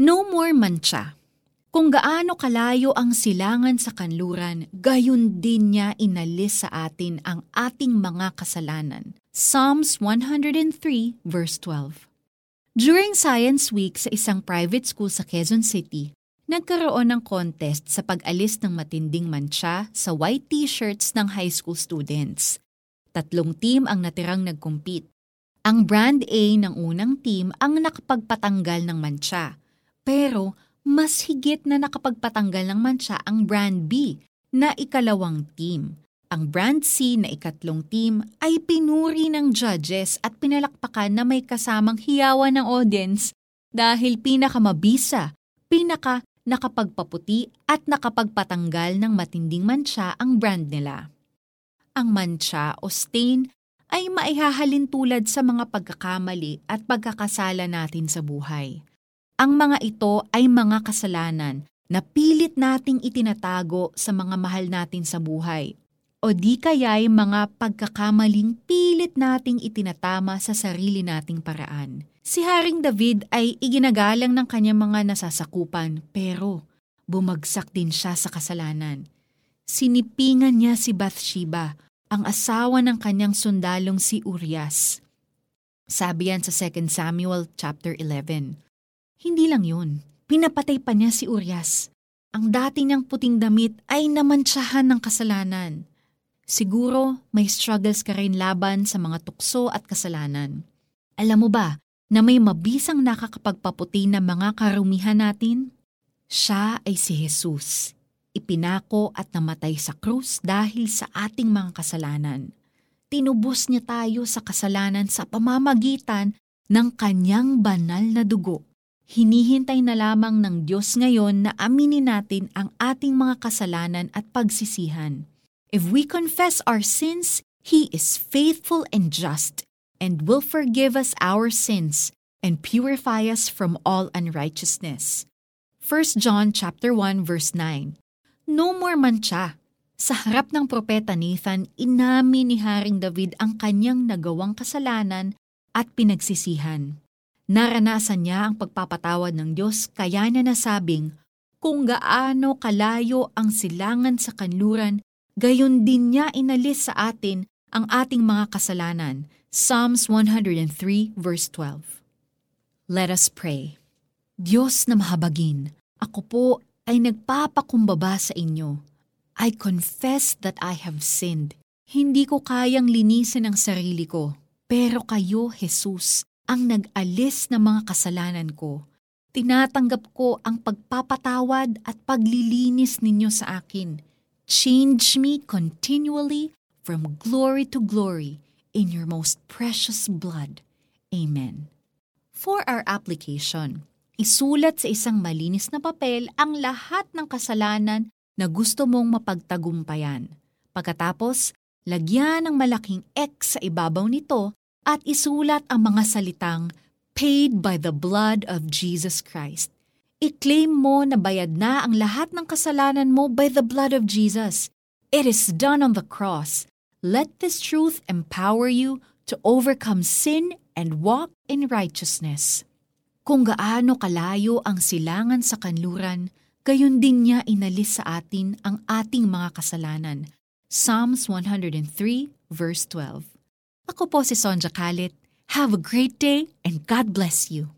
No more mancha. Kung gaano kalayo ang silangan sa kanluran, gayon din niya inalis sa atin ang ating mga kasalanan. Psalms 103 verse 12 During Science Week sa isang private school sa Quezon City, nagkaroon ng contest sa pag-alis ng matinding mancha sa white t-shirts ng high school students. Tatlong team ang natirang nag-compete. Ang brand A ng unang team ang nakapagpatanggal ng mancha. Pero mas higit na nakapagpatanggal ng mancha ang brand B na ikalawang team. Ang brand C na ikatlong team ay pinuri ng judges at pinalakpakan na may kasamang hiyawan ng audience dahil pinakamabisa, pinaka nakapagpaputi at nakapagpatanggal ng matinding mancha ang brand nila. Ang mancha o stain ay maihahalin tulad sa mga pagkakamali at pagkakasala natin sa buhay. Ang mga ito ay mga kasalanan na pilit nating itinatago sa mga mahal natin sa buhay o di kaya'y mga pagkakamaling pilit nating itinatama sa sarili nating paraan. Si Haring David ay iginagalang ng kanyang mga nasasakupan pero bumagsak din siya sa kasalanan. Sinipingan niya si Bathsheba, ang asawa ng kanyang sundalong si Urias. Sabi yan sa 2 Samuel chapter 11. Hindi lang yun. Pinapatay pa niya si Urias. Ang dati niyang puting damit ay namantsahan ng kasalanan. Siguro may struggles ka rin laban sa mga tukso at kasalanan. Alam mo ba na may mabisang nakakapagpaputi na mga karumihan natin? Siya ay si Jesus. Ipinako at namatay sa krus dahil sa ating mga kasalanan. Tinubos niya tayo sa kasalanan sa pamamagitan ng kanyang banal na dugo. Hinihintay na lamang ng Diyos ngayon na aminin natin ang ating mga kasalanan at pagsisihan. If we confess our sins, He is faithful and just and will forgive us our sins and purify us from all unrighteousness. 1 John chapter 1 verse 9. No more mancha. Sa harap ng propeta Nathan, inamin ni Haring David ang kanyang nagawang kasalanan at pinagsisihan. Naranasan niya ang pagpapatawad ng Diyos kaya niya nasabing, kung gaano kalayo ang silangan sa kanluran, gayon din niya inalis sa atin ang ating mga kasalanan. Psalms 103 verse 12 Let us pray. Diyos na mahabagin, ako po ay nagpapakumbaba sa inyo. I confess that I have sinned. Hindi ko kayang linisin ang sarili ko. Pero kayo, Jesus, ang nag-alis ng mga kasalanan ko. Tinatanggap ko ang pagpapatawad at paglilinis ninyo sa akin. Change me continually from glory to glory in your most precious blood. Amen. For our application, isulat sa isang malinis na papel ang lahat ng kasalanan na gusto mong mapagtagumpayan. Pagkatapos, lagyan ng malaking X sa ibabaw nito at isulat ang mga salitang paid by the blood of Jesus Christ. I-claim mo na bayad na ang lahat ng kasalanan mo by the blood of Jesus. It is done on the cross. Let this truth empower you to overcome sin and walk in righteousness. Kung gaano kalayo ang silangan sa kanluran, gayon din niya inalis sa atin ang ating mga kasalanan. Psalms 103 verse 12. Ako po si Sonja Kalit. Have a great day and God bless you.